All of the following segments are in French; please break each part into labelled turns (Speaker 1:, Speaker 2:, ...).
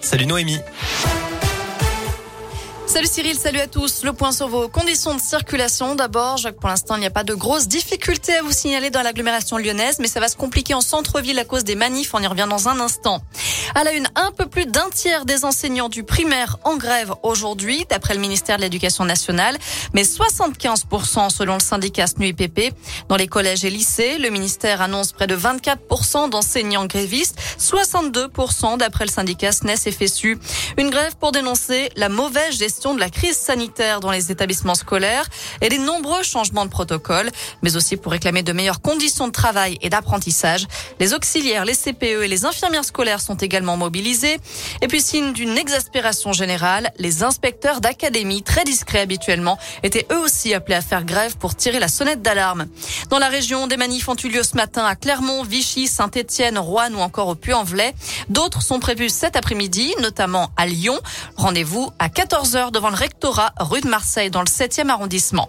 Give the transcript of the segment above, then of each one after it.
Speaker 1: Salut Noémie.
Speaker 2: Salut Cyril, salut à tous. Le point sur vos conditions de circulation. D'abord, pour l'instant, il n'y a pas de grosses difficultés à vous signaler dans l'agglomération lyonnaise, mais ça va se compliquer en centre-ville à cause des manifs. On y revient dans un instant. À la une, un peu plus d'un tiers des enseignants du primaire en grève aujourd'hui, d'après le ministère de l'Éducation nationale, mais 75% selon le syndicat SNUIPP. Dans les collèges et lycées, le ministère annonce près de 24% d'enseignants grévistes, 62% d'après le syndicat SNES et FSU. Une grève pour dénoncer la mauvaise gestion de la crise sanitaire dans les établissements scolaires et les nombreux changements de protocole, mais aussi pour réclamer de meilleures conditions de travail et d'apprentissage. Les auxiliaires, les CPE et les infirmières scolaires sont également mobilisés. Et puis, signe d'une exaspération générale, les inspecteurs d'académie, très discrets habituellement, étaient eux aussi appelés à faire grève pour tirer la sonnette d'alarme. Dans la région, des manifs ont eu lieu ce matin à Clermont, Vichy, Saint-Étienne, Rouen ou encore au Puy-en-Velay. D'autres sont prévus cet après-midi, notamment à Lyon. Rendez-vous à 14h devant le rectorat rue de Marseille dans le 7e arrondissement.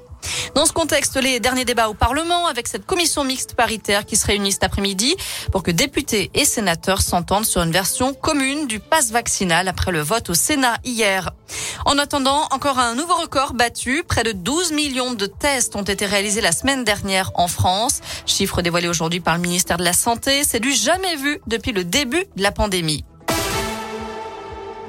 Speaker 2: Dans ce contexte, les derniers débats au Parlement avec cette commission mixte paritaire qui se réunit cet après-midi pour que députés et sénateurs s'entendent sur une version commune du pass vaccinal après le vote au Sénat hier. En attendant, encore un nouveau record battu. Près de 12 millions de tests ont été réalisés la semaine dernière en France. Chiffre dévoilé aujourd'hui par le ministère de la Santé. C'est du jamais vu depuis le début de la pandémie.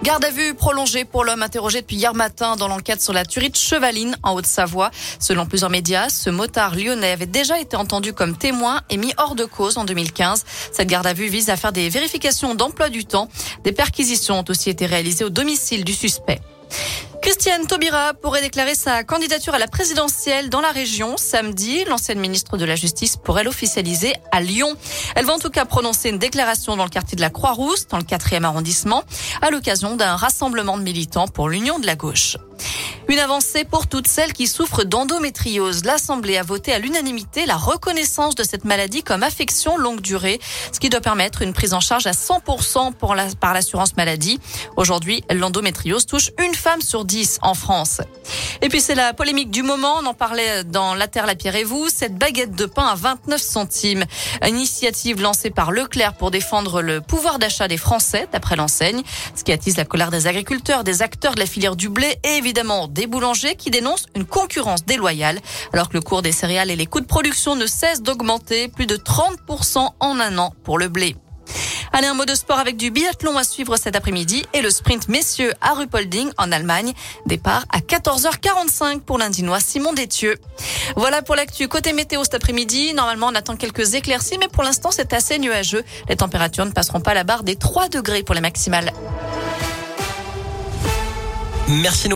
Speaker 2: Garde à vue prolongée pour l'homme interrogé depuis hier matin dans l'enquête sur la tuerie de Chevaline en Haute-Savoie. Selon plusieurs médias, ce motard lyonnais avait déjà été entendu comme témoin et mis hors de cause en 2015. Cette garde à vue vise à faire des vérifications d'emploi du temps. Des perquisitions ont aussi été réalisées au domicile du suspect. Christiane Taubira pourrait déclarer sa candidature à la présidentielle dans la région samedi. L'ancienne ministre de la Justice pourrait l'officialiser à Lyon. Elle va en tout cas prononcer une déclaration dans le quartier de la Croix-Rousse, dans le 4e arrondissement, à l'occasion d'un rassemblement de militants pour l'Union de la gauche. Une avancée pour toutes celles qui souffrent d'endométriose. L'Assemblée a voté à l'unanimité la reconnaissance de cette maladie comme affection longue durée, ce qui doit permettre une prise en charge à 100% pour la, par l'assurance maladie. Aujourd'hui, l'endométriose touche une femme sur dix en France. Et puis c'est la polémique du moment. On en parlait dans La Terre, la Pierre et vous. Cette baguette de pain à 29 centimes. Initiative lancée par Leclerc pour défendre le pouvoir d'achat des Français, d'après l'enseigne. Ce qui attise la colère des agriculteurs, des acteurs de la filière du blé et évidemment des boulangers qui dénoncent une concurrence déloyale. Alors que le cours des céréales et les coûts de production ne cessent d'augmenter, plus de 30% en un an pour le blé. Allez, un mot de sport avec du biathlon à suivre cet après-midi et le sprint messieurs à Ruppolding en Allemagne. Départ à 14h45 pour l'Indinois Simon Détieux. Voilà pour l'actu. Côté météo cet après-midi, normalement on attend quelques éclaircies, mais pour l'instant c'est assez nuageux. Les températures ne passeront pas la barre des 3 degrés pour les maximales.
Speaker 1: Merci.